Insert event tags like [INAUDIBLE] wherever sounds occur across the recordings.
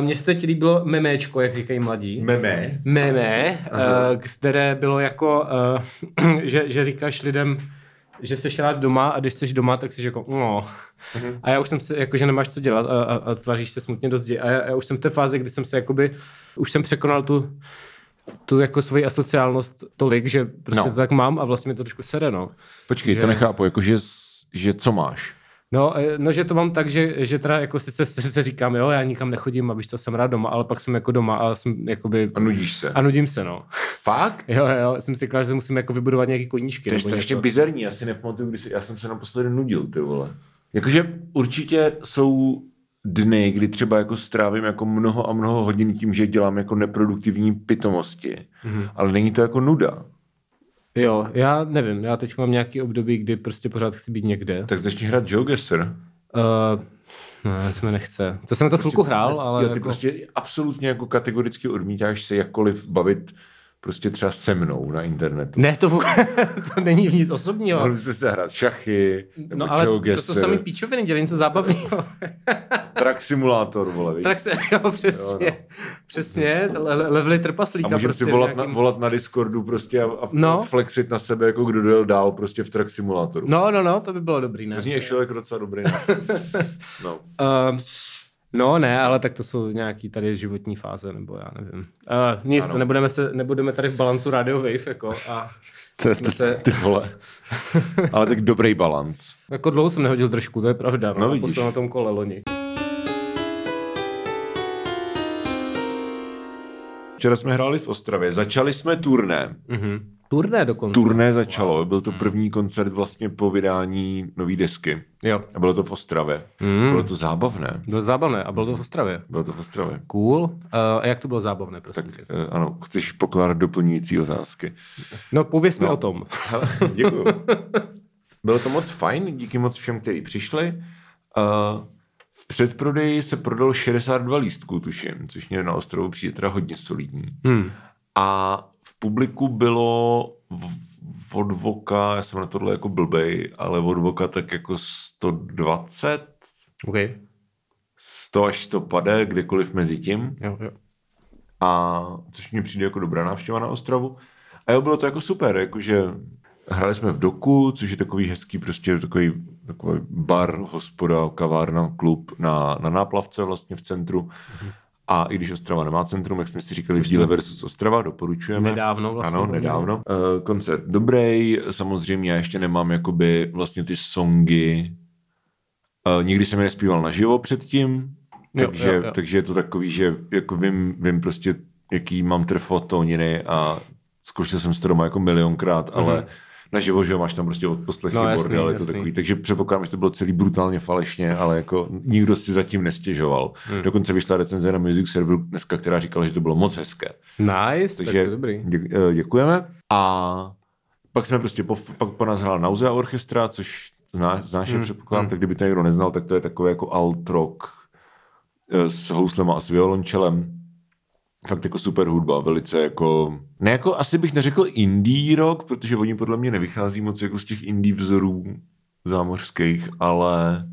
Mně se teď líbilo memečko, jak říkají mladí. Meme. Meme, uh, které bylo jako, uh, [CLEARS THROAT] že, že říkáš lidem, že jsi rád doma a když jsi doma, tak jsi jako no. Mhm. A já už jsem se, jako, že nemáš co dělat a, a, a tváříš se smutně do zdi. A já, já, už jsem v té fázi, kdy jsem se jakoby, už jsem překonal tu, tu jako svoji asociálnost tolik, že prostě No. to tak mám a vlastně mi to trošku sere, no. Počkej, to Že- nechápu, jakože, že co máš? No, eh, no, že to mám tak, že, že teda jako sice, sice říkám, jo, já nikam nechodím a víš co, jsem rád doma, ale pak jsem jako doma a jsem jakoby... A nudíš se. A nudím se, no. Fakt? [LAUGHS] Jo, jo, jsem si říkal, že se musím jako vybudovat nějaký koníčky. To je strašně něco. bizarní, já si nepamatuju, když já jsem se naposledy nudil, ty vole. Jakože určitě jsou dny, kdy třeba jako strávím jako mnoho a mnoho hodin tím, že dělám jako neproduktivní pitomosti. Mm-hmm. Ale není to jako nuda. Jo, já nevím, já teď mám nějaký období, kdy prostě pořád chci být někde. Tak začni hrát GeoGuessr. Uh, ne, se mi nechce. To jsem to chvilku hrál, ale jo, ty jako... prostě absolutně jako kategoricky odmítáš se jakkoliv bavit prostě třeba se mnou na internetu. Ne, to, [LAUGHS] to není nic osobního. Mohli bychom se hrát šachy, nebo No ale to jsou samý píčoviny, dělej něco zábavného. [LAUGHS] Truck Simulator, vole, víš? tak se, [LAUGHS] jo, přesně, Jo, přesně, le, le- levely trpaslíka. A můžeme prostě si volat, nějakým- na, volat na Discordu prostě a, a No. flexit na sebe, jako kdo dojel dál prostě v Truck Simulatoru. No, no, no, to by bylo dobrý, ne? To zní ještě jako docela dobrý. nápad. no. Uh, no ne, ale tak to jsou nějaký tady životní fáze, nebo já nevím. Uh, nic, Ano. to nebudeme, se, nebudeme tady v balancu Radio Wave, jako a [LAUGHS] To, jsme se, ty vole. [LAUGHS] Ale tak dobrý balans. jako dlouho jsem nehodil trošku, to je pravda, No, no, poslal na tom kole loni. Včera jsme hráli v Ostravě, začali jsme turné. Mhm. Turné dokonce. Turné začalo, byl to první koncert vlastně po vydání nové desky. Jo, A bylo to v Ostravě. Mm. Bylo to zábavné. bylo zábavné a bylo to v Ostravě. Bylo to v Ostravě. Cool. Uh, a jak to bylo zábavné, prosím Tak tě? eh, ano, chceš pokládat doplňující otázky. No, pověs mi No. o tom. [LAUGHS] Děkuju. Bylo to moc fajn, díky moc všem, kteří přišli. Uh, v předprodeji se prodalo 62 lístků, tuším, což mě na ostrovu přijde teda hodně solidní. Hmm. A publiku bylo od voka, já jsem na tohle jako blbej, ale od voka tak jako 120, OK. 100 až 150, kdekoliv mezi tím. Jo, jo. A což mě přijde jako dobrá návštěva na Ostravu. A jo, bylo to jako super, jakože hráli jsme v Doku, což je takový hezký prostě takový, takový bar, hospoda, kavárna, klub na, na náplavce vlastně v centru. A i když Ostrava nemá centrum, jak jsme si říkali v díle versus Ostrava, doporučujeme. Nedávno vlastně. Ano, nedávno. Uh, koncert dobrý, samozřejmě já ještě nemám jakoby vlastně ty songy. Uh, nikdy jsem je nespíval naživo předtím, Jo, takže, jo, jo. takže je to takový, že jako vím, vím prostě, jaký mám trfotóniny a zkoušel jsem to doma jako milionkrát, mm-hmm. Naživo, že máš tam prostě odposlechy. No, jasný, bordel, je to jasný. takový. Takže předpokládám, že to bylo celý brutálně falešně, ale jako nikdo si zatím nestěžoval. Hmm. Mm. Dokonce vyšla recenze na Music Serveru dneska, která říkala, že to bylo moc hezké. Nice, tak to Takže je dobrý. dě, eh, děkujeme. A pak jsme prostě, po, pak po nás hrál Nausea Orchestra, což znáš, znáš Hmm, předpokládám, tak kdyby to někdo neznal, tak to je takové jako alt rock eh, s houslema a s violončelem. Fakt jako super hudba, velice jako, ne jako asi bych neřekl indie rock, protože oni podle mě nevychází moc jako z těch indie vzorů zámořských, ale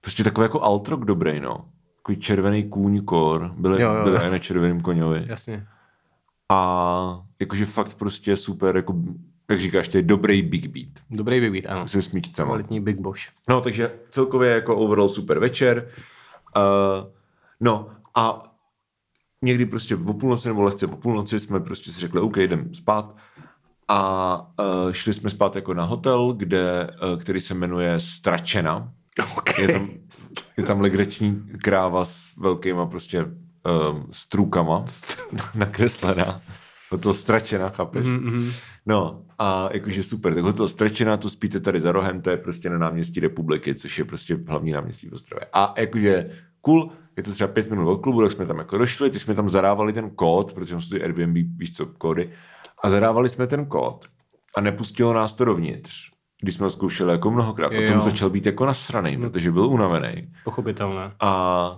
prostě takový jako alt rock dobrý, no. Takový červený kůň kor, byli, Jo, jo. byli i na červeném koňovi. Jasně. A jakože fakt prostě super, jako, jak říkáš, to je dobrý big beat Dobrý vybít, ano. se smíčcema. Kvalitní Big Bosch. No, takže celkově jako overall super večer. Uh, no a někdy prostě o půlnoci nebo lehce po půlnoci jsme prostě si řekli, OK, jdem spát. A uh, šli jsme spát jako na hotel, kde, uh, který se jmenuje Stračena. Okay. Je tam, je tam legrační kráva s velkýma prostě um, strůkama [LAUGHS] nakreslená. Hotel Stračena, chápeš? Mm-hmm. No a jakože super, tak hotel Stračena, tu spíte tady za rohem, to je prostě na náměstí republiky, což je prostě hlavní náměstí v Ostravě. A jakože cool, je to třeba pět minut od klubu, tak jsme tam jako došli, ty jsme tam zadávali ten kód, protože jsou ty Airbnb, víš co, kódy, a zadávali jsme ten kód a nepustilo nás to dovnitř. Když jsme ho zkoušeli jako mnohokrát, potom Jo. začal být jako nasraný, protože byl unavený. Pochopitelné. A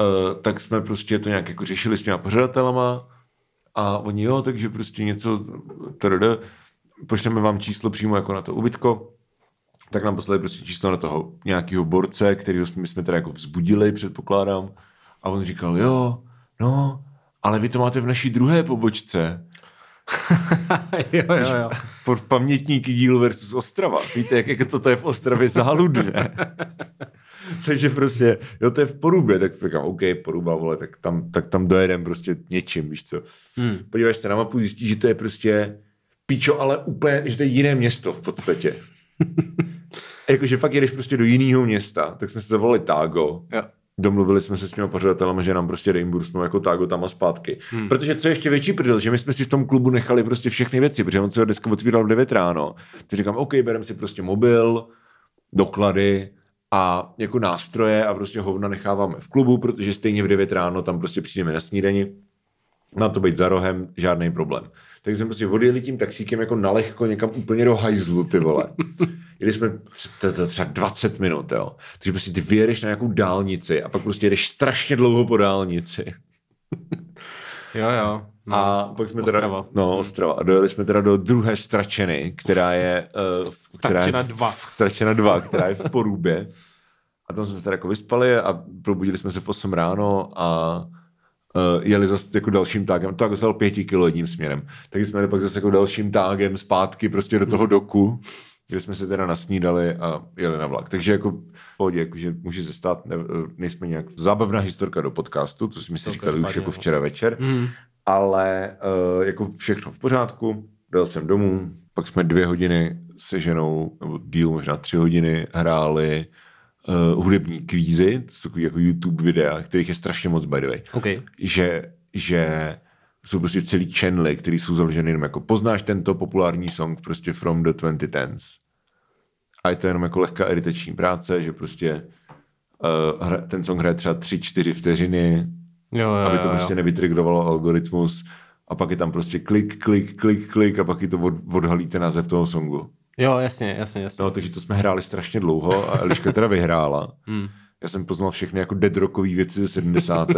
uh, tak jsme prostě to nějak jako řešili s těma pořadatelama a oni jo, takže prostě něco trd, pošleme vám číslo přímo jako na to ubytko, tak nám poslali prostě číslo na toho nějakého borce, kterého jsme, my jsme teda jako vzbudili, předpokládám, A on říkal, jo, no, ale vy to máte v naší druhé pobočce. [LAUGHS] jo, jo, jo. Pod pamětníky díl versus Ostrava. Víte, jak, jak to je v Ostravě záludné. [LAUGHS] Takže prostě, jo, to je v Porubě, tak říkám, OK, Poruba, vole, tak tam, tak tam dojedem prostě něčím, víš co. Hmm. Podíváš se na mapu, zjistíš, že to je prostě píčo, ale úplně, že to je jiné město v podstatě. [LAUGHS] Jakože fakt jedeš prostě do jiného města, tak jsme se zavolali Tágo. Jo. Domluvili jsme se s těmi pořadatelem, že nám prostě reimbursnou jako tágo tam a zpátky. Hmm. Protože co je ještě větší prdel, že my jsme si v tom klubu nechali prostě všechny věci, protože on se ho dneska otvíral v 9 ráno. Tak říkám, OK, bereme si prostě mobil, doklady a jako nástroje a prostě hovna necháváme v klubu, protože stejně v 9 ráno tam prostě přijdeme na snídani. Má to být za rohem, žádný problém. Takže jsme prostě odjeli tím taxíkem jako nalehko někam úplně do hajzlu, ty vole. [LAUGHS] Jeli jsme to, to třeba 20 minut, jo. Takže prostě ty vyjedeš na nějakou dálnici a pak prostě jedeš strašně dlouho po dálnici. [LAUGHS] Jo, jo. No. A pak jsme Ostrava. teda, no, Ostrava. A dojeli jsme teda do druhé Stračeny, která je, uh, která je Stračena v- 2. Stračena 2, která je v Porubě. A tam jsme se teda jako vyspali a probudili jsme se v 8 ráno a uh, jeli zase jako dalším tágem. To jako stalo pěti kilo jedním směrem. Takže jsme jeli pak zase jako dalším tágem zpátky prostě do toho doku, kde jsme se teda nasnídali a jeli na vlak. Takže jako pohodě, jakože může se stát, ne, nejsme nějak zábavná historka do podcastu, co jsme si říkali už jako no. včera večer, Mm. ale uh, jako všechno v pořádku, dal jsem domů, pak jsme dvě hodiny se ženou, nebo díl možná tři hodiny, hráli uh, hudební kvízy, to jsou takový jako YouTube videa, kterých je strašně moc by the way. OK. Že, že jsou prostě celý channely, které jsou založeny jenom jako poznáš tento populární song prostě from the 2010s. A je to jenom jako lehká editační práce, že prostě uh, hra, ten song hraje třeba 3-4 vteřiny, Jo, jo, aby to jo, prostě jo. nevytrigrovalo algoritmus a pak je tam prostě klik, klik, klik, klik a pak je to od, odhalíte název toho songu. Jo, jasně, jasně, jasně. No, takže to jsme hráli strašně dlouho a Eliška teda vyhrála. [LAUGHS] Hmm. Já jsem poznal všechny jako dead rockové věci ze 70.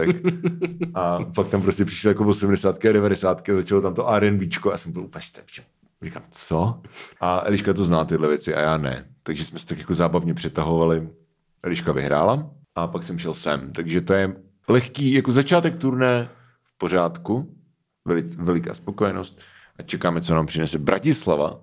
[LAUGHS] a pak tam prostě přišly jako 80. a 90. a začalo tam to R&Bčko a já jsem byl úplně step. Říkám, co? A Eliška to zná tyhle věci a já ne. Takže jsme se tak jako zábavně přetahovali. Eliška vyhrála a pak jsem šel sem. Takže to je lehký, jako začátek turné v pořádku, velice, veliká spokojenost a čekáme, co nám přinese Bratislava,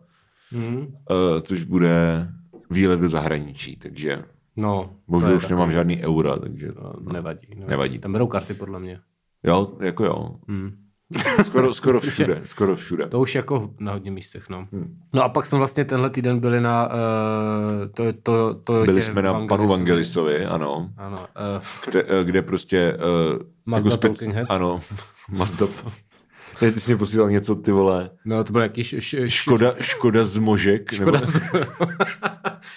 Hmm. eh, což bude výlet do zahraničí, takže No, bohužel už nemám žádný eura, takže No, nevadí, nevadí. Nevadí. Tam berou karty, podle mě. jo, jako jo. Hmm. [LAUGHS] Skoro, skoro všude, skoro všude. To už jako na hodně místech, no. Hmm. No a pak jsme vlastně tenhle týden byli na uh, to, to, to Byli jsme na panu Vangelisovi, ano, Ano, uh, kde, eh, kde prostě... Uh, Mazda Talking Heads? Ano, [LAUGHS] Mazda. Ne, ty jsi mě posílal něco, ty vole. no to byl jaký š, š, Škoda, škoda z možek. [LAUGHS] škoda, nebo, z,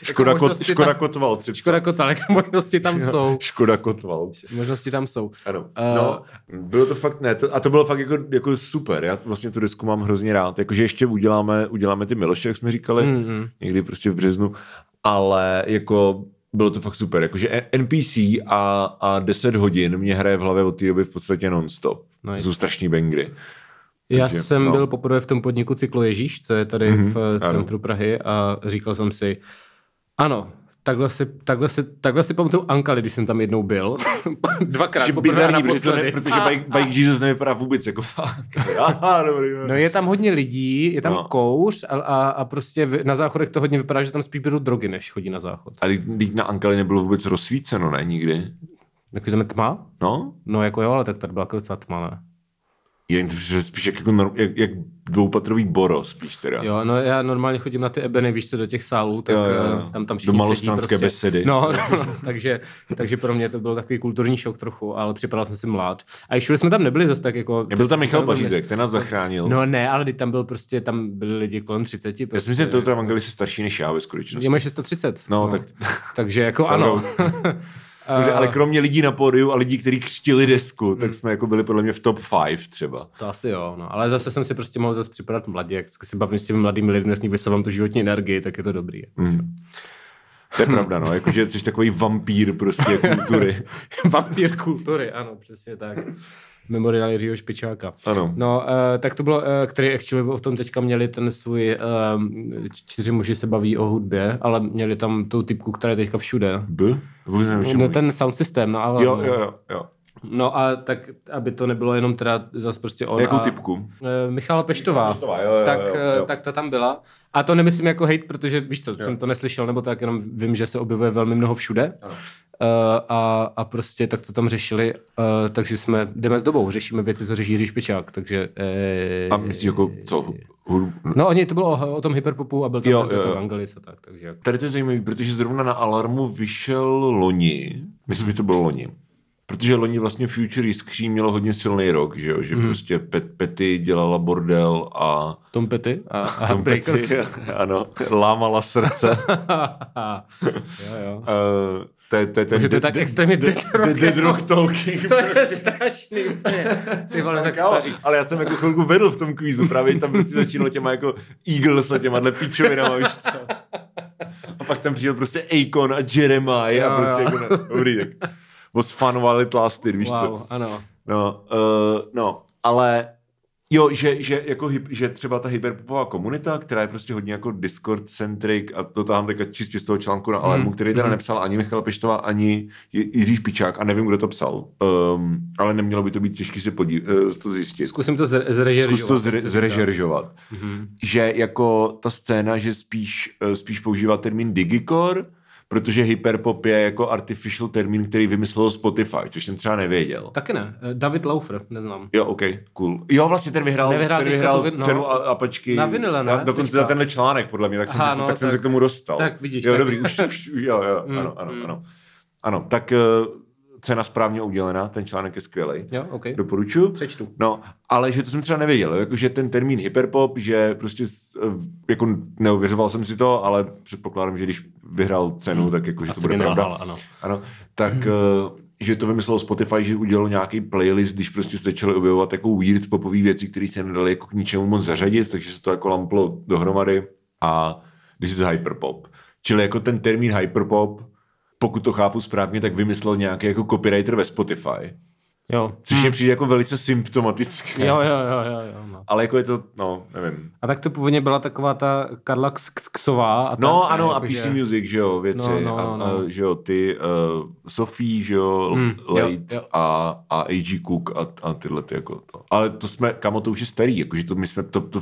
škoda, jako kot, škoda tam- Kotval. si škoda psal. kocal, jak možnosti tam jsou. Škoda Kotval. Možnosti tam jsou. Ano. Eh, No, bylo to fakt, ne, to, a to bylo fakt jako, jako super. Já vlastně tu desku mám hrozně rád. Jakože ještě uděláme, uděláme ty Miloše, jak jsme říkali, Mm, mm. někdy prostě v březnu, ale jako bylo to fakt super. Jakože NPC a, a 10 hodin mě hraje v hlavě od té doby v podstatě non-stop. Nice. Jsou strašný bangry. Já Takže, jsem no. byl poprvé v tom podniku Cyklo Ježíš, co je tady Mhm, v eh, ano. centru Prahy a říkal jsem si, ano, takhle si, takhle si, takhle si pamatuju Ankali, když jsem tam jednou byl. [LAUGHS] Dvakrát, Což je poprvé a bizarní, protože, to ne, protože Bike, [LAUGHS] Bike Jesus nevypadá vůbec jako fakt. [LAUGHS] Aha, dobrý. No je tam hodně lidí, je tam No. kouř a, a, a prostě v- na záchodech to hodně vypadá, že tam spíš berou drogy, než chodí na záchod. A teď na Ankali nebylo vůbec rozsvíceno, ne, nikdy. Jako tam je tma? No, No jako jo, ale tak tady byla docela tma, ne? Jen to je spíš jak, jako, jak, jak dvoupatrový boro, spíš teda. Jo, no já normálně chodím na ty ebeny, víš co, do těch sálů, tak Jo, jo, jo. tam tam Do všichni malostranské sedí prostě. besedy. No, no, no [LAUGHS] takže, takže pro mě to byl takový kulturní šok trochu, ale připadal jsem si mlád. A ještě jsme tam nebyli zase tak jako... Nebyl tam Michal to Pařízek, ten nás zachránil. No ne, ale teď tam byl prostě, tam byli lidi kolem 30. Prostě, Já si myslím, že toto evangelis je starší než já ve skutečnosti. Je mají 630. No, tak- Takže jako ano. [LAUGHS] Dobře, A- ale kromě lidí na pódiu a lidí, kteří křtili desku, Hmm. tak jsme jako byli podle mě v top 5 třeba. To asi jo, no. ale zase jsem si prostě mohl zase připadat mladě, jak si bavím s těmi mladými lidmi, s nich vysávám tu životní energii, tak je to dobrý. Mm. To je pravda, no, jakože jsi takový vampír prostě kultury. [LAUGHS] Vampír kultury, ano, přesně tak. Memoriál Jiřího Špičáka. Ano. No, uh, tak to bylo, uh, který actually o tom teďka měli ten svůj, uh, čtyři muži se baví o hudbě, ale měli tam tu typku, která je teďka všude. B? Vůbec nevím, No, ten sound systém na Jo, Alarmu. jo, jo, jo. No a tak, aby to nebylo jenom teda zase prostě on Jakou a, typku? eh, Michala Peštová. Peštová, jo, jo, tak, jo, eh, jo. tak ta tam byla. A to nemyslím jako hate, protože víš co, jsem to neslyšel, nebo tak jenom vím, že se objevuje velmi mnoho všude. Ano. Uh, a, a prostě tak to tam řešili, uh, takže jsme, jdeme s dobou, řešíme věci, co řeší Jiří Špičák, takže... Eh, A myslíš jako, co? Hudbu? No oni, to bylo o, o tom hyperpopu a byl tam Jo, jo, ten, jo, jo. Vangelis a tak, takže jako. Tady to je zajímavé, protože zrovna na Alarmu vyšel loni, myslím, že to bylo loni, protože loni vlastně Future Iskří mělo hodně silný rok, že jo, že Mhm. prostě Pet, Petty dělala bordel a Tom Petty a, a Tom. Petty, ano, lámala srdce. [LAUGHS] jo, jo. Uh, to je, to je ten Že to je tak extrémně de- dead rock, talking. To je strašný. Ty vole, [LAUGHS] tak staří. Ale já jsem jako chvilku vedl v tom kvízu, právě tam prostě začínalo těma jako Eagles a těma pičovinama, víš co. A pak tam přijel prostě Akon a Jeremiah a prostě jako, dobrý, tak was fun while it lasted, víš co. Wow, ano. No, uh, no, ale jo, že, že, jako, že třeba ta hyperpopová komunita, která je prostě hodně jako Discord-centric a to tam teďka čistě z toho článku na Alarmu, který teda nepsal ani Michal Peštová, ani Jiří Špičák a nevím, kdo to psal, um, ale nemělo by to být těžké si podí- uh, to zjistit. Zkusím to zre- zrežeržovat. Zkus to zre- zrežeržovat. Mhm. Že jako ta scéna, že spíš, eh, spíš používá termín digicore, protože hyperpop je jako artificial termín, který vymyslel Spotify, což jsem třeba nevěděl. Taky ne. Eh, David Laufer, neznám. Jo, OK, cool. Jo, vlastně ten vyhrál, Nevyhrál ten vyhrál tu vin- no. cenu a, apačky. Na vinyle, ne? Já Dokonce Teďka. za tenhle článek, podle mě, tak jsem, Aha, se, no, tak jsem tak- se k tomu dostal. tak vidíš, Jo, tak- dobrý, už, už, jo, jo, [LAUGHS] Mm, ano, ano, mm. ano. Ano, tak uh, cena správně udělená, ten článek je skvělý. Jo, OK. Doporučuji. Přečtu. No, ale že to jsem třeba nevěděl, jako že ten termín hyperpop, že prostě jako neuvěřoval jsem si to, ale předpokládám, že když vyhrál cenu, tak jako, že Asi to bude pravda. ano. Ano, tak uh, že to vymyslel Spotify, že udělal nějaký playlist, když prostě se začaly objevovat jako weird popové věci, které se nedaly jako k ničemu moc zařadit, takže se to jako lamplo dohromady a this is hyperpop. Čili jako ten termín hyperpop, pokud to chápu správně, tak vymyslel nějaký jako copywriter ve Spotify. Jo. Což mě přijde jako velice symptomatické. Jo, jo, jo, jo, jo. No. Ale jako je to, no, nevím. A tak to původně byla taková ta Karla Ksová. A ta, No ano, a jako, PC že- Music, že jo, věci. No, no, a, no, a, no. že jo, ty uh, Sophie, že jo, Hmm, mm, jo, Late jo. a, a AG Cook a, a tyhle ty jako to. Ale to jsme, kamo, to už je starý, jakože to my jsme, to, to,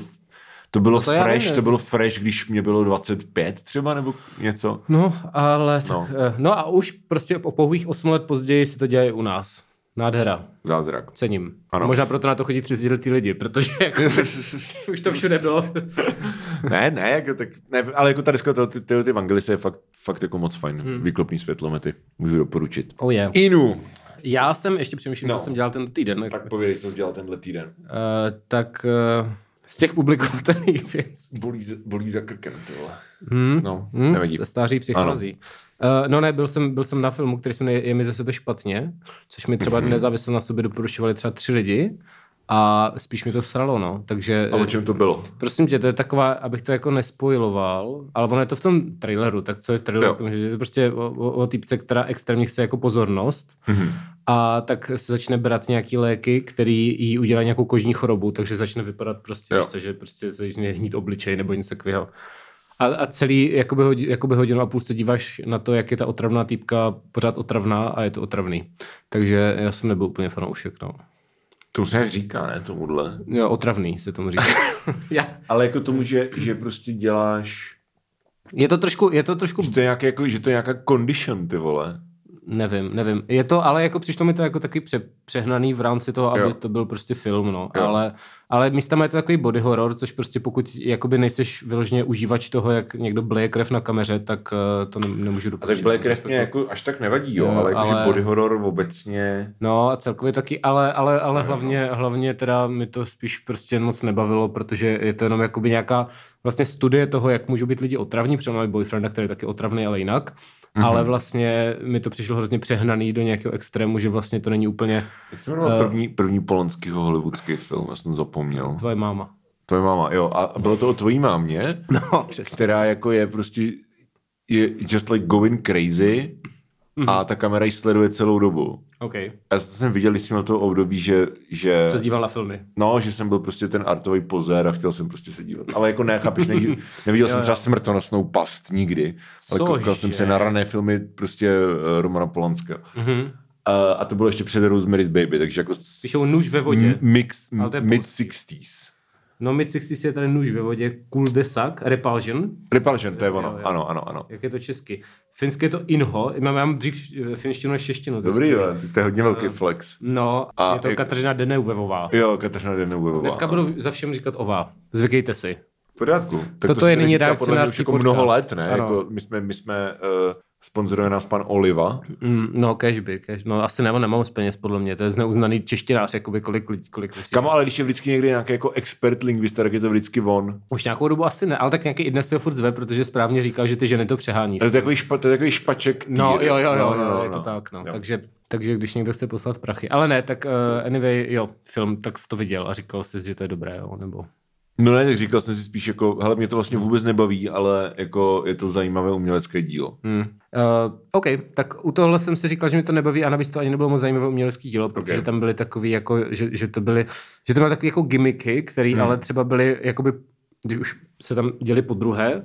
to bylo No to fresh, to bylo fresh, když mě bylo 25 třeba, nebo něco. No, ale No. tak, no. no a už prostě po pouhých 8 let později si to dělají u nás. Nádhera. Zázrak. Cením. Ano. Možná proto na to chodí 30 letý lidi, protože jako, [LAUGHS] už to všude bylo. [LAUGHS] ne, ne, jako tak, ne, ale jako ta deska, ty, ty, ty Evangelise je fakt, fakt jako moc fajn. Hmm. Výklopný světlomety, můžu doporučit. Oh yeah. Inu. Já jsem, ještě přemýšlím, No. co jsem dělal ten týden. Tak povědej, co jsi dělal tenhle týden. Uh, tak uh, z těch publikovatelných věcí. Bolí, z- bolí za krkem, ty vole. Hmm. No, Hmm, nevadí. st- stáří přichází. Uh, no ne, byl jsem, byl jsem na filmu, který se jmenuje Je mi ze sebe špatně, což mi Mhm. třeba nezávisle na sobě doporučovali třeba tři lidi a spíš mi to sralo, no. Takže A o čem to bylo? Prosím tě, to je taková, abych to jako nespojiloval, ale ono je to v tom traileru, tak co je v traileru? Jo. že Je to prostě o, o, o týpce, která extrémně chce jako pozornost Mhm. a tak se začne brát nějaký léky, který jí udělá nějakou kožní chorobu, takže začne vypadat prostě, co, že prostě se začne hnít obličej nebo něco takového. A, a celý jakoby, jakoby hodinu a půl se díváš na to, jak je ta otravná týpka pořád otravná a je to otravný. Takže já jsem nebyl úplně fanoušek, no. To se říká, ne, tomuhle. Jo, otravný se tomu říká. [LAUGHS] Já. Ale jako tomu, že, že prostě děláš, Je to trošku, je to trošku že to je, nějaký, jako, že to je nějaká condition, ty vole. Nevím, nevím. Je to, ale jako přišlo mi to jako takový pře, přehnaný v rámci toho, aby jo. to byl prostě film, no. Jo. Ale, ale místama je to takový body horror, což prostě pokud jakoby nejseš vyloženě užívač toho, jak někdo bleje krev na kameře, tak uh, to ne, nemůžu A doporučit. tak Black Krev mě jako až tak nevadí, jo, Jo, ale, jako, ale- že body horror obecně... No a celkově taky, ale, ale, ale Ano, hlavně, hlavně teda mi to spíš prostě moc nebavilo, protože je to jenom jakoby nějaká vlastně studie toho, jak můžou být lidi otravní, třeba máme boyfrienda, který je taky otravný, ale jinak. Mhm. Mm-hmm. Ale vlastně mi to přišlo hrozně přehnaný do nějakého extrému, že vlastně to není úplně Jak se jmenoval první, první polonskýho hollywoodský film, já jsem zapomněl. Tvoje máma. Tvoje máma, jo, a bylo to o tvojí mámě, [LAUGHS] No, přesně. která jako je prostě je just like going crazy a ta kamera ji sleduje celou dobu. OK. Já jsem viděl, když jsem měl to období, že, že Se díval na filmy. No, že jsem byl prostě ten artový pozér a chtěl jsem prostě se dívat. Ale jako ne, chápeš, [LAUGHS] neviděl, neviděl jsem Jo, třeba jo. smrtonosnou past nikdy. Ale Cože? koukal jsem se na rané filmy prostě eh, Romana Polanska. Mhm. A, a to bylo ještě před Rosemary's Baby, takže jako Píšou nůž ve vodě. Mix, Ale to je mid polský. 60s. No, mid 60 je tady nůž ve vodě, Cool de Sac, Repulsion. Repulsion, to je Jo, ono. jo. Ano, ano, ano. Jak je to česky? Finské je to Inho, mám, mám dřív eh, finštinu než češtinu. Dobrý, jo, to je hodně velký flex. No, A je to jak- Kateřina Deneuvevová. Jo, Kateřina Deneuveová. Dneska budu za všem říkat ová. Zvykejte si. V pořádku. Tak Toto to je nyní reakcionářský jako mnoho podcast. let, ne? Ano. Jako my jsme, my jsme uh, sponzoruje nás pan Oliva. Mm, no, cashby, cash. No, asi nebo nemám z peněz, podle mě. To je zneuznaný češtinář, jakoby kolik lidí, kolik lidí. Kamo, ale když je vždycky někdy nějaký jako expert lingvista, tak je to vždycky on. Už nějakou dobu asi ne, ale tak nějaký i dnes se ho furt zve, protože správně říkal, že ty ženy to přehání. To je takový, špa, to je takový špaček týr. No, jo, jo, jo, no, jo, no, je to no. tak, no. Jo. Takže, takže když někdo chce poslat prachy. Ale ne, tak uh, anyway, jo, film, tak jsi to viděl a říkal jsi, že to je dobré, jo, nebo... No ne, tak říkal jsem si spíš jako, hele, mě to vlastně vůbec nebaví, ale jako je to zajímavé umělecké dílo. Hmm. Uh, OK, tak u tohle jsem si říkal, že mi to nebaví a navíc to ani nebylo moc zajímavé umělecké dílo, protože Ok. tam byly takový jako, že, že to byly, že to mělo takový jako gimmicky, které Hmm. ale třeba byly jakoby, když už se tam děli po druhé,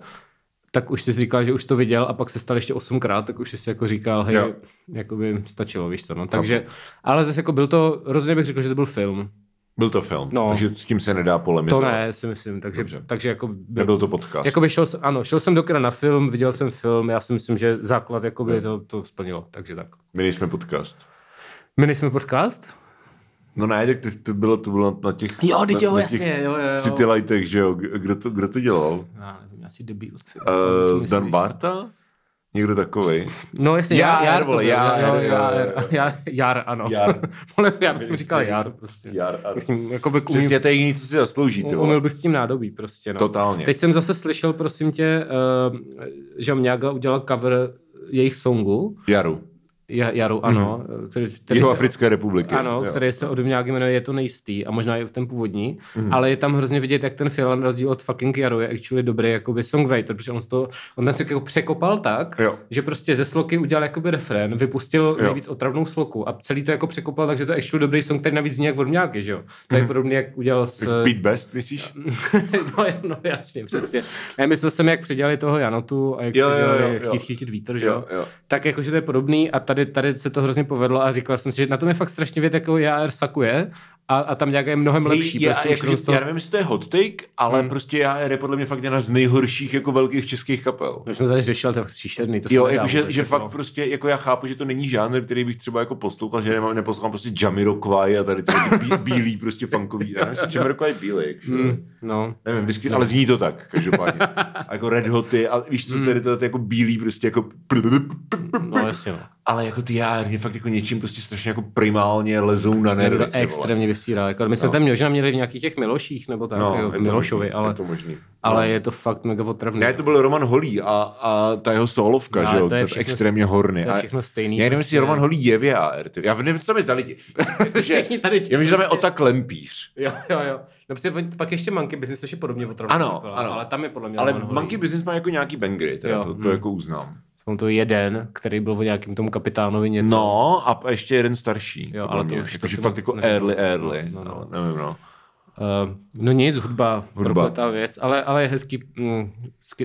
tak už jsi říkal, že už to viděl a pak se stal ještě osmkrát, tak už jsi si jako říkal, hej, Jo. jakoby stačilo, víš co, no. Takže, ale zase jako byl to, rozhodně bych řekl, že to byl film. Byl to film, No. takže s tím se nedá To polemizovat. ne, si myslím, takže, Dobře. takže jako... Byl, Nebyl to podcast. Jakoby šel, ano, šel jsem do kina na film, viděl jsem film, já si myslím, že základ jakoby to, to splnilo, takže tak. My nejsme podcast. My nejsme podcast? No ne, tak to, to bylo, to bylo na těch, Jo, na, jo, na jasně, těch jo, jo, jo. City Lightech, že jo, kdo to, kdo to dělal? Já nevím, asi debilci. Uh, Dan Barta? Někdo takový? No jasně, vole, byl, Jar, jo, jo, Jar, jo. Jar, Jar, ano. Jar. [LAUGHS] Vole, já bych mu říkal Jar, prostě. Jar, ano. Myslím, jakoby umím, Přesně, to je jediný, co si zaslouží, ty umil vole. bych s tím nádobí prostě, no. Totálně. Teď jsem zase slyšel, prosím tě, uh, že Mňága udělal cover jejich songu, Jaru. Ja- Jaru, ano, který, který Jeho se- Africké republiky. Ano, jo. který se od nějak jmenuje Je to nejistý a možná i v ten původní, Mhm. mm. ale je tam hrozně vidět, jak ten film, rozdíl od fucking Jaru, je actually dobrý jakoby songwriter, protože on, to, on ten se jako překopal tak, Jo. že prostě ze sloky udělal jakoby refrén, vypustil Jo. nejvíc otravnou sloku a celý to jako překopal, takže to je actually dobrý song, který navíc zní jak Vormňáky, že jo? To je podobný, jak udělal s... Tak Pete Best, myslíš? [LAUGHS] no, no, jasně, přesně. Já myslel jsem, jak předělali toho Janotu a jak Jo, jo, předělali jo, jo. Chtít chytit vítr, že Jo, jo? jo. Tak jakože to je podobný a tady, tady se to hrozně povedlo a říkal jsem si, že na tom je fakt strašně vědět, jako JR sakuje a, a tam nějaké je mnohem lepší. já, prostě jako, jenom z toho- já nevím, jestli to je hot take, ale hmm. prostě já je podle mě fakt jedna z nejhorších jako velkých českých kapel. My jsme tady řešili, to je fakt příšerný. To Jo, jako, že, že jako. fakt prostě, jako já chápu, že to není žánr, který bych třeba jako poslouchal, že nemám, neposlouchám prostě Jamiroquai a tady ty bí, [LAUGHS] bílý prostě funkový. Já nevím, Jamiroquai je bílý, jakže. Mm, no. Nevím, vždycky, ale zní to tak, každopádně. [LAUGHS] A jako Red Hoty a víš Hmm. co, tady to, to jako bílý prostě jako... No jasně, no. Ale jako ty já mě fakt jako něčím prostě strašně jako primálně lezou na nervy. to extrémně vysírá. Jako, my jsme No. tam možná měli v nějakých těch Miloších, nebo tak, No, jo, v Milošovi, možný, ale, Je to možný. ale No. je to fakt mega otravný. Ne, to byl Roman Holý a, a ta jeho solovka, No, že jo, to je všechno- extrémně horny. to je A- všechno stejný. Já nevím, prostě. jestli Roman Holý je VR. ty. Já nevím, co tam je za lidi. [LAUGHS] Tady Já vím, že tam je prostě- Ota Klempíř. Jo, jo, jo. No, protože pak ještě Monkey Business, což je podobně otravný. Ano, ano. Ale tam je podle mě Ale. Monkey Business má jako nějaký bangry, teda to, to hm. jako uznám. Mám to jeden, který byl o nějakým tomu kapitánovi něco. No a ještě jeden starší. Jo, ale to mě. už- to si fakt jako nevím. early, early. No, No, no. nevím, no. Uh, no nic, hudba, Hudba. prokletá věc, ale, ale je hezký. Mm,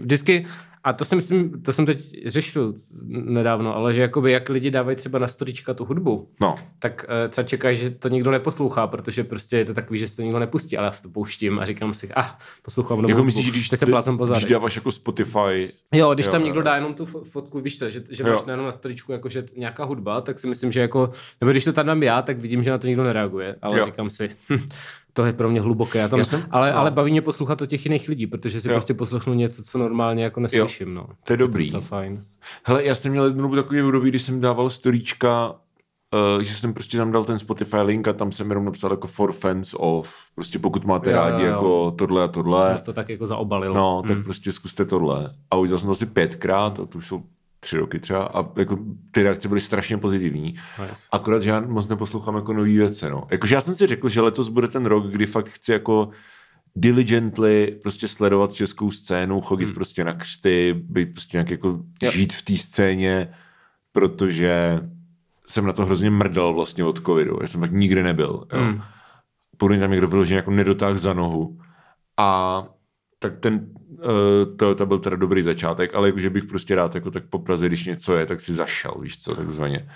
vždycky, a to si myslím, to jsem teď řešil nedávno, ale že jakoby jak lidi dávají třeba na storička tu hudbu, No, tak uh, třeba čekají, že to nikdo neposlouchá, protože prostě je to takový, že se to nikdo nepustí, ale já si to pouštím a říkám si, ah, poslouchám novou jako hudbu. myslíš, když, Teď se plácám po když dáváš jako Spotify, Jo, když Jo, tam jo, někdo jo. dá jenom tu fo- fotku, víš co, že, že Jo. máš jenom na storičku jakože t- nějaká hudba, tak si myslím, že jako, nebo když to tam dám já, tak vidím, že na to nikdo nereaguje, ale Jo. říkám si, [LAUGHS] hm, to je pro mě hluboké. Já tam, Já jsem- ale, no. ale baví mě poslouchat o těch jiných lidí, protože si Jo. prostě poslechnu něco, co normálně jako neslyším. No. to je dobrý. To je fajn. Hele, já jsem měl jednu dobu takový období, kdy jsem dával storíčka, uh, že jsem prostě tam dal ten Spotify link a tam jsem jenom napsal jako for fans of, prostě pokud máte Jo, rádi jo, jo. jako tohle a tohle, Já to tak jako zaobalil. no, tak prostě zkuste tohle. A udělal jsem to asi pětkrát a to už jsou tři roky třeba a jako ty reakce byly strašně pozitivní. Nice. Akorát, že já moc neposlouchám jako nový věci, no. Jakože já jsem si řekl, že letos bude ten rok, kdy fakt chci jako diligently prostě sledovat českou scénu, chodit hmm. prostě na křty, být prostě nějak jako Jo. žít v té scéně, protože jsem na to hrozně mrdal vlastně od covidu. Já jsem tak nikdy nebyl. Hmm. Podle mě tam někdo vyloženě jako nedotáh za nohu. A tak ten, to, to byl teda dobrý začátek, ale jakože bych prostě rád jako tak po Praze, když něco je, tak si zašel, víš co, takzvaně.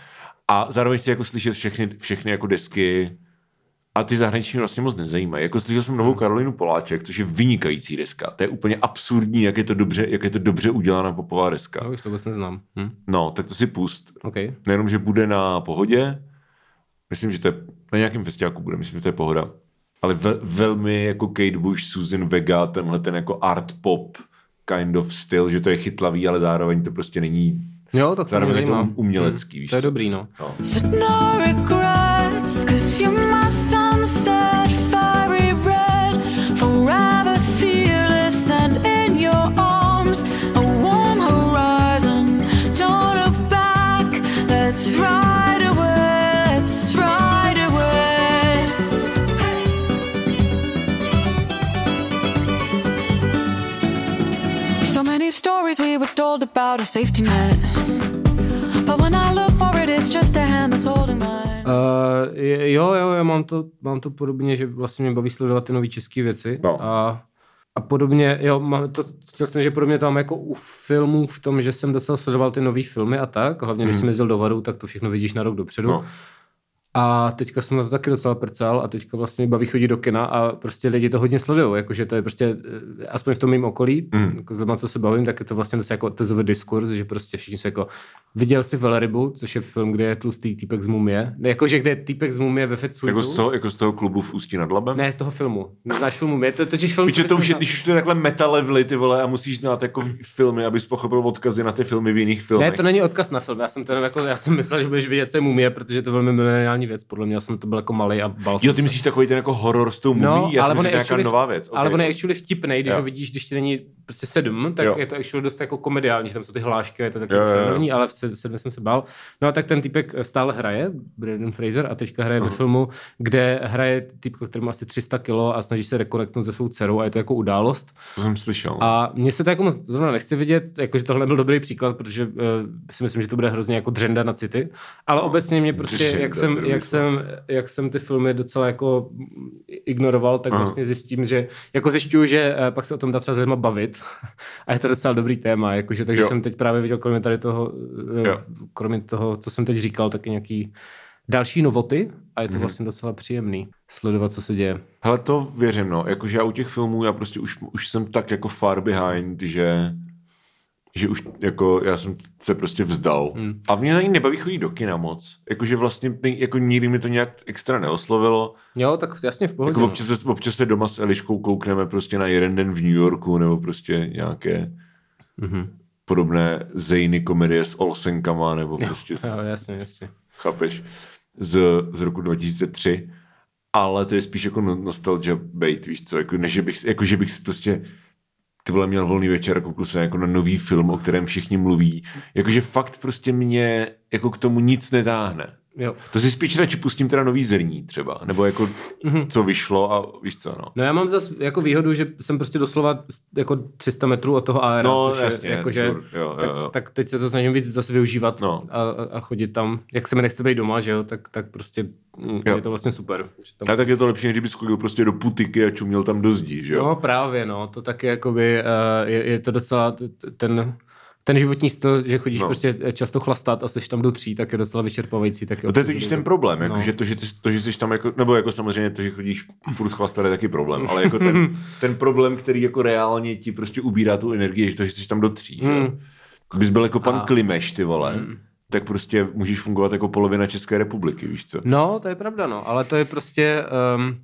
A zároveň chci jako slyšet všechny, všechny jako desky a ty zahraniční vlastně moc nezajímají. Jako slyšel jsem novou Karolinu Poláček, což je vynikající deska. To je úplně absurdní, jak je to dobře, jak je to dobře udělaná popová deska. No, už to vůbec neznám. Hm? No, tak to si pust. OK. Nejenom, že bude na pohodě, myslím, že to je na nějakém festiáku bude, myslím, že to je pohoda. Ale ve, velmi jako Kate Bush, Susan Vega, tenhle ten jako art pop kind of styl, že to je chytlavý, ale zároveň to prostě není Jo, tak to zároveň je to um- umělecký, víš To je co? dobrý, no. No. Told about a safety net. But when I look for it, it's just a hand that's holding mine. Uh, jo, jo, já mám to, mám to podobně, že vlastně mě baví sledovat ty nové české věci. No. A, a podobně, jo, mám to, chtěl jsem, že podobně tam jako u filmů v tom, že jsem docela sledoval ty nové filmy a tak, hlavně když jsem jezdil do Varu, tak to všechno vidíš na rok dopředu. Hmm. No. A teďka jsem na to taky docela prcal a teďka vlastně mě baví chodit do kina a prostě lidi to hodně sledují, jakože to je prostě, eh, aspoň v tom mým okolí, mm. jako lidma, co se bavím, tak je to vlastně dost jako tezový diskurs, že prostě všichni se jako, viděl jsi Velrybu, což je film, kde je tlustý týpek z mumie, ne, jakože kde je týpek z mumie ve Fetsuitu. Jako z, toho, jako z toho klubu v Ústí nad Labem? Ne, z toho filmu. Neznáš filmu, je to totiž film, který to už je, když už to je takhle meta levely, ty vole, a musíš znát jako filmy, abys pochopil odkazy na ty filmy v jiných filmech. Ne, to není odkaz na film. Já jsem to jako, já jsem myslel, že budeš vidět, co je mumie, protože to je velmi mileniální věc. Podle mě já jsem to byl jako malý a bal Jo, ty myslíš takový ten jako horor s tou mumí? No, Já ale jsem on je nějaká actually- nová věc. Ale Ok. on je actually vtipný, když Jo. ho vidíš, když ti není prostě sedm, tak Jo. je to actually dost jako komediální, že tam jsou ty hlášky, je to jo. srandovní, ale v se- sedmi jsem se bál. No a tak ten týpek stále hraje, Brandon Fraser, a teďka hraje ve filmu, kde hraje týpek, který má asi 300 kilo a snaží se rekonektnout se svou dcerou a je to jako událost. To jsem slyšel. A mně se to jako moc zrovna nechci vidět, jakože tohle byl dobrý příklad, protože uh, si myslím, že to bude hrozně jako dřenda na city. Ale no, obecně mě prostě, dřenda, jak jsem, jak, jsem, jak jsem ty filmy docela jako ignoroval, tak Aha. vlastně zjistím, že jako zjišťuju, že uh, pak se o tom dá třeba s lidma [LAUGHS] a je to docela dobrý téma, jakože, takže Jo. jsem teď právě viděl, kromě tady toho, uh, Jo. kromě toho, co jsem teď říkal, taky nějaký další novoty a je to vlastně docela příjemný sledovat, co se děje. Hele, to věřím, no. Jakože já u těch filmů, já prostě už, už jsem tak jako far behind, že že už jako já jsem se prostě vzdal. Hmm. A mě ani nebaví chodit do kina moc. Jakože vlastně jako nikdy mi to nějak extra neoslovilo. Jo, tak jasně v pohodě. Jako no. občas, se- občas se doma s Eliškou koukneme prostě na jeden den v New Yorku nebo prostě nějaké Mhm. podobné zejny komedie s Olsenkama nebo prostě s, Jo, jasně, jasně. chápeš, z, z roku 2003, ale to je spíš jako no- nostalgia bait, víš co, jako, než bych, jako, že bych si prostě ty vole měl volný večer a koukal jako na nový film, o kterém všichni mluví. Jakože fakt prostě mě jako k tomu nic netáhne. Jo. To si spíš radši pustím teda nový zrní třeba, nebo jako co vyšlo a víš co, no. No já mám zase jako výhodu, že jsem prostě doslova jako 300 metrů od toho AR, No, což jasně, je, jako, že, furt, jo, tak, jo, jo. tak, teď se to snažím víc zase využívat No. a, a, chodit tam. Jak se mi nechce být doma, že jo, tak, tak prostě mm, Jo. je to vlastně super. Tam... A tak je to lepší, než kdybys chodil prostě do putiky a čuměl tam do zdí, že jo? No právě, no, to taky jakoby, uh, je, je to docela ten, ten životní styl, že chodíš No. prostě často chlastat a jsi tam do tří, tak je docela vyčerpávající. Tak No to je totiž ten problém, jako, No. že to, že, ty, to, že jsi tam jako, nebo jako samozřejmě to, že chodíš furt chlastat je taky problém, ale jako ten, [LAUGHS] ten problém, který jako reálně ti prostě ubírá tu energii, že to, že jsi tam do tří, že? Hmm. Kdybys byl jako pan A- Klimeš, ty vole, tak prostě můžeš fungovat jako polovina České republiky, víš co? No, to je pravda, no, ale to je prostě... Um,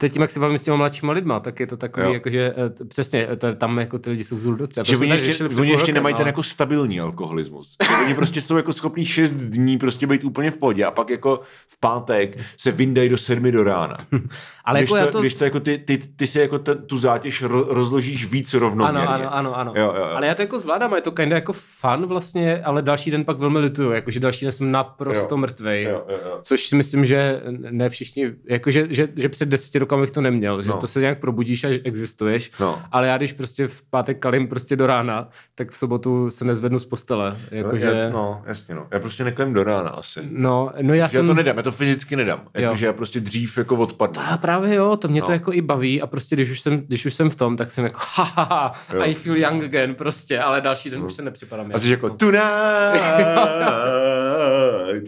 teď tím, jak se bavím s těma mladšíma lidma, tak je to takový, Jo. jakože eh, přesně, to, je- tam jako ty lidi jsou vzhůru do třeba. Že oni ještě, oni ještě nemají ten jako stabilní alkoholismus. Oni prostě jsou jako schopní šest dní prostě být úplně v pohodě a pak jako v pátek se vyndají do sedmi do rána. [LAUGHS] Ale když, jako to, to... když to jako ty, ty, ty si jako ten, tu zátěž ro, rozložíš víc rovnoměrně. Ano, ano, ano, ano. Jo, jo, jo. Ale já to jako zvládám, a je to kinda jako fun vlastně, ale další den pak velmi lituju, jakože další den jsem naprosto Jo. mrtvej. Jo, jo, jo. Což si myslím, že ne všichni, jakože že, že před deseti rokama bych to neměl, že No. to se nějak probudíš a existuješ, No. ale já když prostě v pátek kalím prostě do rána, tak v sobotu se nezvednu z postele. Jakože, Já, no, jasně no. Já prostě neklem do rána asi. no, no já Já jsem... to nedám, já to fyzicky nedám. Jakože já prostě dřív jako odpadnu. A právě jo, to mě no. to No. jako i baví a prostě když už jsem, když už jsem v tom, tak jsem jako haha, Jo. I feel young again prostě, ale další den už se nepřipadám. A jsi jako tuna. ne? [LAUGHS]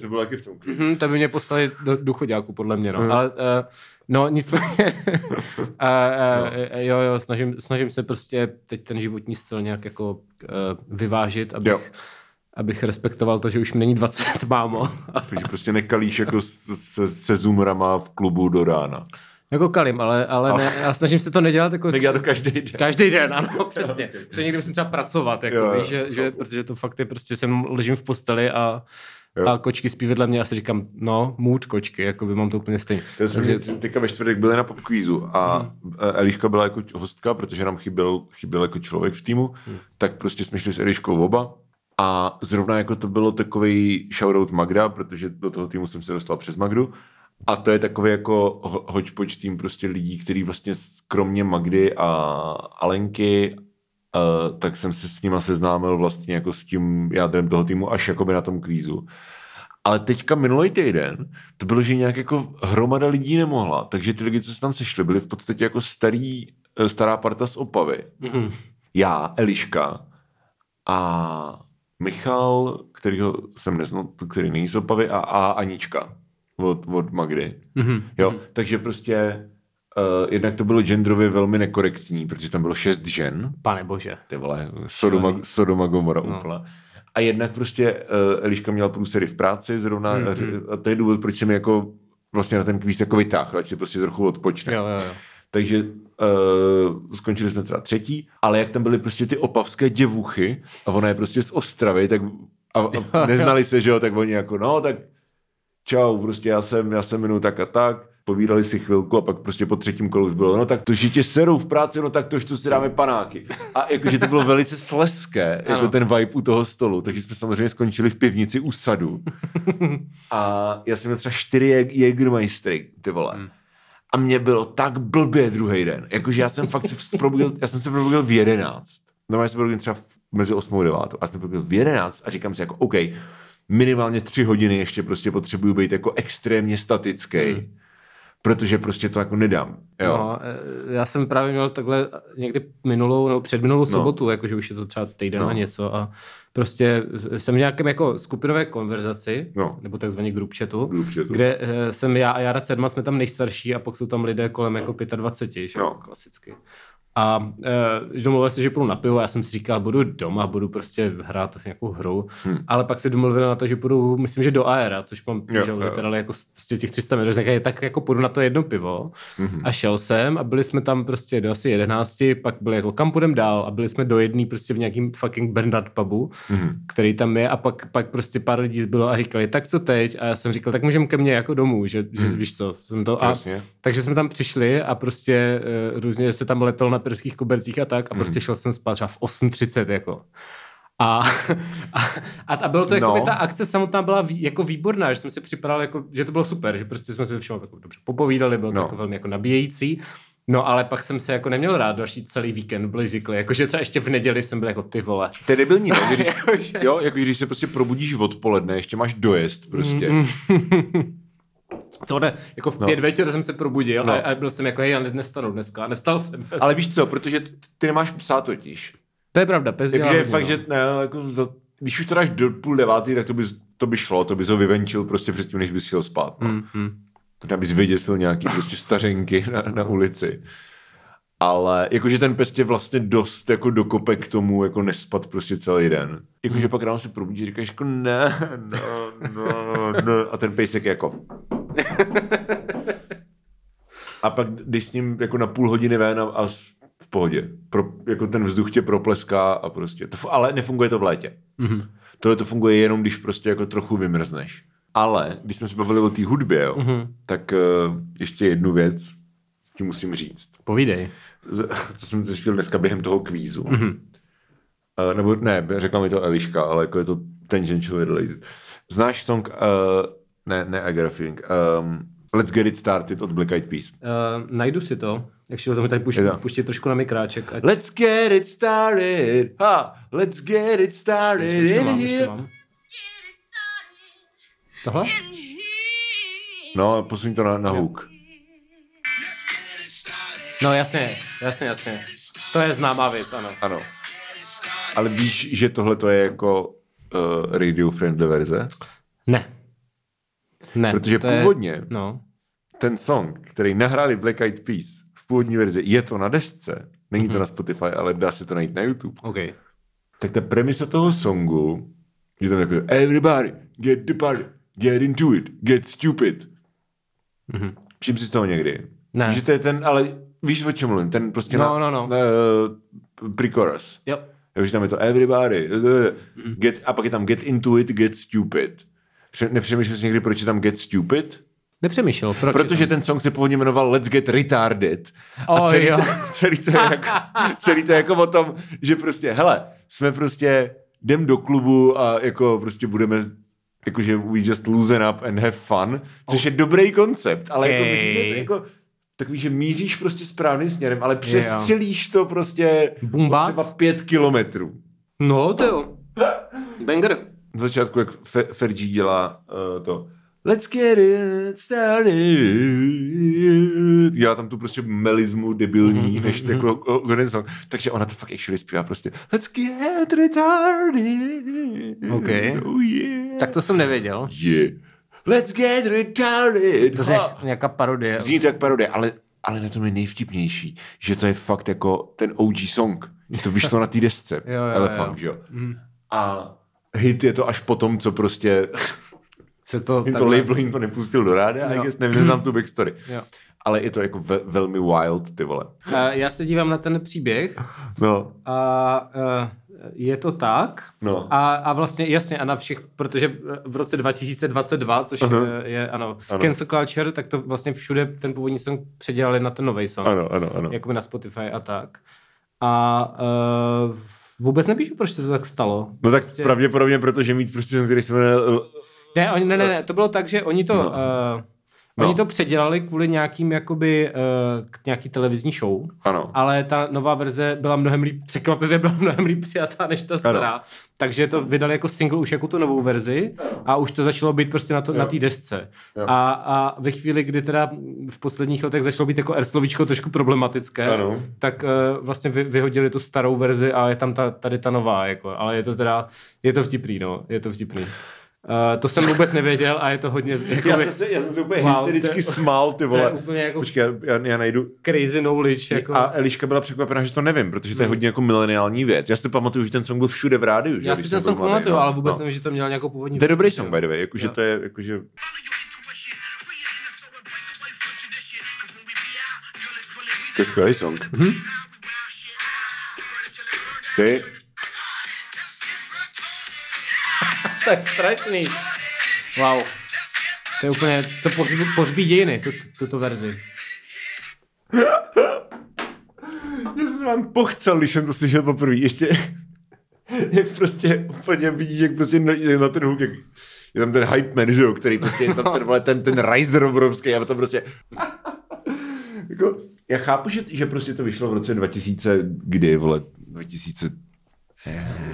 To bylo taky v tom. Hm, to by mě poslali do důchodáku, podle mě, no. Ale, uh, no, nicméně, [LAUGHS] uh, uh, jo, jo, snažím, snažím se prostě teď ten životní styl nějak jako uh, vyvážit, abych, Jo. abych respektoval to, že už mi není 20, [LAUGHS] mámo. Takže prostě nekalíš jako se, se, se zoomrama v klubu do rána. jako kalim, ale, ale ne, já snažím se to nedělat jako... Tak já to každý den. Každý den, ano, [LAUGHS] přesně. Protože někdy musím třeba pracovat, jako, Jo, jo, víš, že, že, protože to fakt je prostě, jsem ležím v posteli a, Jo. a kočky spí vedle mě a si říkám, no, mood kočky, jako by mám to úplně stejně. To jsme Takže, teďka ve čtvrtek byli na popkvízu a hmm. Eliška byla jako hostka, protože nám chyběl, chyběl jako člověk v týmu, hmm. tak prostě jsme šli s Eliškou oba a zrovna jako to bylo takový shoutout Magda, protože do toho týmu jsem se dostal přes Magdu a to je takový jako ho- hodgepodge tým prostě lidí, který vlastně kromě Magdy a Alenky Uh, tak jsem se s nima seznámil vlastně jako s tím jádrem toho týmu až jakoby na tom kvízu. Ale teďka minulý týden to bylo, že nějak jako hromada lidí nemohla, takže ty lidi, co se tam sešli, byli v podstatě jako starý, eh, stará parta z Opavy. Mhm. Já, Eliška a Michal, kterýho jsem neznal, který není z Opavy, a, a Anička od, od Magdy. Mhm. Jo, takže prostě uh, jednak to bylo genderově velmi nekorektní, protože tam bylo šest žen, Pane bože. ty vole, Sodoma. Sodoma Gomora No. úplná. A jednak prostě uh, Eliška měla průsery v práci zrovna Mhm. mm-hmm. a to je důvod, proč jsem jako vlastně na ten kvíz jako vytáhl, ať si prostě trochu odpočne. Jo, jo, jo. Takže uh, skončili jsme teda třetí, ale jak tam byly prostě ty opavské děvuchy a ona je prostě z Ostravy, tak a, a [LAUGHS] neznali se, že jo, tak oni jako, no tak čau, prostě já jsem, já jsem jmenuji tak a tak, povídali si chvilku a pak prostě po třetím kolu už bylo, no tak to, že tě serou v práci, no tak to už tu si dáme panáky. A jakože to bylo velice sleské, jako Ano. ten vibe u toho stolu, takže jsme samozřejmě skončili v pivnici u sadu. A já jsem měl třeba čtyři Jäg- Jägermeistery, ty vole. A mě bylo tak blbě druhý den. Jakože já jsem fakt se probudil, já jsem se probudil v 11. Normálně jsem probudil třeba mezi 8 a 9. A jsem se probudil v 11 a říkám si jako, OK, minimálně tři hodiny ještě prostě potřebuju být jako extrémně statický. Hmm. Protože prostě to jako nedám. Jo. No, eh, já jsem právě měl takhle někdy minulou nebo předminulou sobotu, jakože už je to třeba týden No. a něco a prostě jsem v nějakém jako skupinové konverzaci, No. nebo takzvaný group chatu, Group chatu. kde eh, jsem já a Jara Cedma, jsme tam nejstarší a pak jsou tam lidé kolem jako 25, že? No. No. klasicky. A e, domluvili se, že půjdu na pivo, já jsem si říkal, budu doma, budu prostě hrát nějakou hru, hmm. ale pak se domluvili na to, že půjdu, myslím, že do Aera, což mám, Jo, že jo. jako prostě těch 300 metrů, říkají, tak jako půjdu na to jedno pivo Mhm. a šel jsem a byli jsme tam prostě do asi 11, pak byli jako kam půjdem dál a byli jsme do jedný prostě v nějakým fucking Bernard pubu, Mhm. který tam je a pak, pak prostě pár lidí zbylo a říkali, tak co teď? A já jsem říkal, tak můžeme ke mně jako domů, že, že víš co, jsem to, a, Jasně. takže jsme tam přišli a prostě uh, různě se tam letel na perských kobercích a tak a prostě šel jsem spát třeba v 8.30 jako. A, a, [LAUGHS] a, a bylo to jako, No. ta akce samotná byla vý, jako výborná, že jsem si připadal, jako, že to bylo super, že prostě jsme se všem jako dobře popovídali, bylo to No. jako velmi jako nabíjející. No ale pak jsem se jako neměl rád další celý víkend, byli zvyklí, jakože třeba ještě v neděli jsem byl jako ty vole. To je debilní, ne? Že když, jo, jako když se prostě probudíš odpoledne, ještě máš dojezd prostě. Co ne, jako v No. pět večer jsem se probudil No. a, a byl jsem jako, hej, já ne- nevstanu dneska, nevstal jsem. [LAUGHS] Ale víš co, protože ty nemáš psa totiž. To je pravda, pes Takže hodně, fakt, no. že ne, jako za, když už to dáš do půl devátý, tak to by, to by šlo, to bys ho vyvenčil prostě předtím, než bys šel spát. No. Mm, mm. Možná bys vyděsil nějaký prostě stařenky na, na ulici. Ale jakože ten pes tě vlastně dost jako dokope k tomu jako nespat prostě celý den. Jakože pak ráno se probudíš a říkáš jako ne, no, no, no. A ten pejsek jako... A pak když s ním jako na půl hodiny ven a, a v pohodě. Pro, jako ten vzduch tě propleská a prostě. To, ale nefunguje to v létě. Mhm. Tohle to funguje jenom, když prostě jako trochu vymrzneš. Ale když jsme se bavili o té hudbě, jo, Mhm. tak uh, ještě jednu věc ti musím říct. Povídej. Z- [LAUGHS] Co jsem zjistil dneska během toho kvízu. Mhm. Uh, nebo ne, řekla mi to Eliška, ale jako je to tangentially related. Znáš song, uh, ne, ne I Got a Feeling, um, Let's Get It Started od Black Eyed Peas. Uh, najdu si to, ještě to mi tady pušť, Jo. puštět trošku na mikráček. Ať... Let's get it started, ha, let's get it started to in mám, here. mám. Tohle? No, posuň to na, na hook. No jasně, jasně, jasně. To je známá věc, ano. Ano. Ale víš, že tohle to je jako uh, radio friendly verze? Ne. Ne, Protože to je- původně No. ten song, který nahráli Black Eyed Peas v původní verzi, je to na desce, není Mhm. to na Spotify, ale dá se to najít na YouTube. OK. Tak ta premisa toho songu je tam jako everybody, get the party, get into it, get stupid. Mhm. Všim si z toho někdy. Ne. Že to je ten, ale víš, o čem mluvím, ten prostě No, na, no, no. na uh, pre-chorus. Jo. Jo, že tam je to everybody, get, a pak je tam get into it, get stupid. Pře- Nepřemýšlel jsi někdy, proč je tam get stupid? Nepřemýšlel. Proč Protože ten song se původně jmenoval Let's Get Retarded. A Oh, celý, jo. to, [LAUGHS] celý, to je jako, celý to je jako o tom, že prostě, hele, jsme prostě, jdem do klubu a jako prostě budeme jakože we just loosen up and have fun, což je dobrý koncept, ale jako Okay. myslím, že to jako takový, že míříš prostě správným směrem, ale přestřelíš to prostě třeba pět kilometrů. No, to jo. [LAUGHS] Banger. Na začátku, jak Fe- Fergie dělá uh, to Let's get it started. Dělá tam tu prostě melizmu debilní, Mhm, než jako o- o- ten song. Takže ona to fakt actually zpívá prostě Let's get retarded. OK. Oh yeah. Tak to jsem nevěděl. Yeah. Let's get retarded. To je Ha. nějaká parodie. Zní to jak parodie, ale, ale na tom je nejvtipnější, že to je fakt jako ten OG song. Že to vyšlo na té desce. Jo, jo, Elefant, jo. jo. A hit je to až potom, co prostě [LAUGHS] Se to, jim to label jim to nepustil do rádia, Jo. I guess, nevím, neznám [CLEARS THROAT] tu backstory. Jo. Ale je to jako ve, velmi wild, ty vole. Eh, Já se dívám na ten příběh No, a eh, je to tak. no. A, a vlastně jasně a na všech, protože v roce 2022, což Aha. uh je ano, Ano. ano, cancel culture, tak to vlastně všude ten původní song předělali na ten nový song. Ano, ano, ano. Jakoby na Spotify a tak. A uh, vůbec nepíšu, proč se to tak stalo. No tak pravděpodobně, protože mít prostě který se jmenuje Ne, oni, ne, ne, ne, to bylo tak, že oni to, no. uh, No. oni to předělali kvůli nějakým jakoby, uh, k nějaký televizní show, Ano. ale ta nová verze byla mnohem líp, překvapivě byla mnohem líp přijatá než ta stará. Ano. Takže to vydali jako single už jako tu novou verzi a už to začalo být prostě na, to, na té desce. Jo. A, a ve chvíli, kdy teda v posledních letech začalo být jako R slovíčko trošku problematické, Ano. tak uh, vlastně vy, vyhodili tu starou verzi a je tam ta, tady ta nová, jako, ale je to teda, je to vtipný, no, je to vtipný. Uh, to jsem vůbec nevěděl a je to hodně jako Já jsem, se, já jsem se úplně Wow, hystericky to smál, ty to je vole. úplně jako Počkej, já, já najdu. crazy knowledge. Jako. A Eliška byla překvapená, že to nevím, protože to je hodně jako mileniální věc. Já si pamatuju, že ten song byl všude v rádiu. že? Já si ten song pamatuju, no. ale vůbec No. nevím, že to měl nějakou původní To je dobrý song, by the way, jakože to je, jakože... To je skvělý song. Mhm. Ty, [LAUGHS] To je strašný. Wow. To je úplně, to pohřbí, pohřbí dějiny, tu, tuto verzi. [LAUGHS] já jsem vám pochcel, když jsem to slyšel poprvé. Ještě, [LAUGHS] jak prostě úplně vidíš, jak prostě na, na ten hook, jak je tam ten hype man, že jo, který prostě je tam ten, vole, ten, ten riser obrovský a to prostě... jako, já chápu, že, že prostě to vyšlo v roce 2000, kdy, vole, 2000...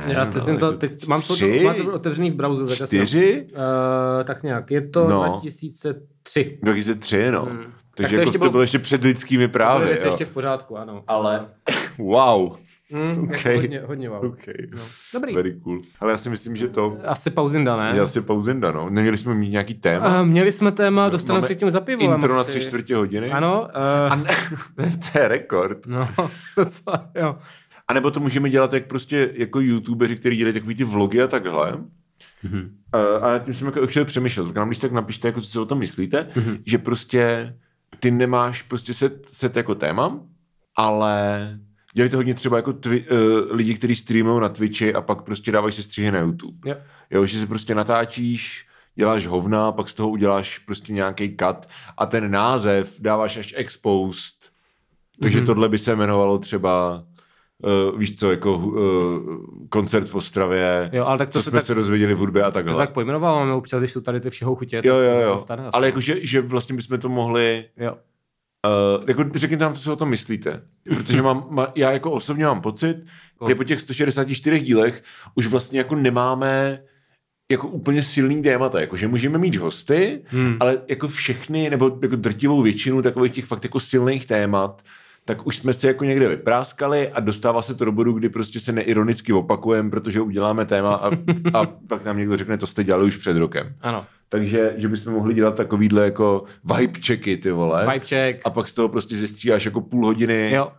Já teď, jsem to, teď mám to, tři? mám to otevřený v browseru. tak já jsem- Čtyři? Uh, tak nějak, je to No. no. 2003. 2003, no. Hmm. Takže to jako, ještě to bylo- bylo ještě před lidskými To právy, je věc jo. ještě v pořádku, ano. Ale, [LAUGHS] wow. Mm, Ok. jako hodně, hodně wow. Okay. No. Dobrý. Very cool. Ale já si myslím, že to Asi pauzinda, ne? je asi pauzinda, no. Neměli jsme mít nějaký téma? Uh, měli jsme téma, dostaneme se k těm za pivolem Intro na asi. tři čtvrtě hodiny? Ano, uh, A ne, [LAUGHS] to je rekord. no, [LAUGHS] docela, jo. A nebo to můžeme dělat jak prostě jako youtuberi, kteří dělají takový ty vlogy a takhle. Mm-hmm. A já tím jsem jako actually přemýšlel. Tak nám když tak napište, jako co si o tom myslíte, mm-hmm. že prostě ty nemáš prostě set, set jako téma, ale dělají to hodně třeba jako twi- uh, lidi, kteří streamují na Twitchi a pak prostě dávají se střihy na YouTube. Jo. Jo, že si prostě natáčíš, děláš hovna, pak z toho uděláš prostě nějaký cut a ten název dáváš až exposed. Takže mm-hmm. tohle by se jmenovalo třeba Uh, víš co, jako uh, koncert v Ostravě, Jo, ale tak to co se jsme tak- se dozvěděli v hudbě a To takhle. tak pojmenováváme občas, když jsou tady ty všeho chutě. jo, jo, to jo. stane. Ale jakože, že vlastně bychom to mohli, Jo. uh, jako řekněte nám, co si o tom myslíte. Protože mám, ma, já jako osobně mám pocit, že po těch 164 dílech už vlastně jako nemáme jako úplně silný témata, jako že můžeme mít hosty, hmm. ale jako všechny, nebo jako drtivou většinu takových těch fakt jako silných témat, tak už jsme si jako někde vypráskali a dostává se to do bodu, kdy prostě se neironicky opakujeme, protože uděláme téma a, a pak nám někdo řekne, to jste dělali už před rokem. Ano. Takže, že bychom mohli dělat takovýhle jako vibe checky, ty vole. Vibe check. A pak z toho prostě zestříháš jako půl hodiny Jo.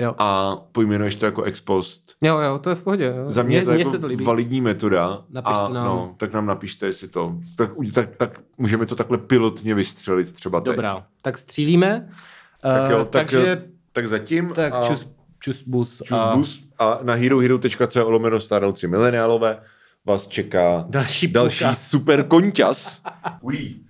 Jo. a pojmenuješ to jako ex post. jo, jo, to je v pohodě. Jo. Za mě, je to mně jako se to líbí. validní metoda. Napište a, nám. No, tak nám napište, jestli to. Tak, tak, tak můžeme to takhle pilotně vystřelit třeba teď. Dobrá, tak střílíme. Tak jo, Eh, tak, takže tak zatím. tak a, čus, čus bus. čus bus a na herohero.co lomeno stárnoucí mileniálové vás čeká Další další super konťas. [LAUGHS] Ují.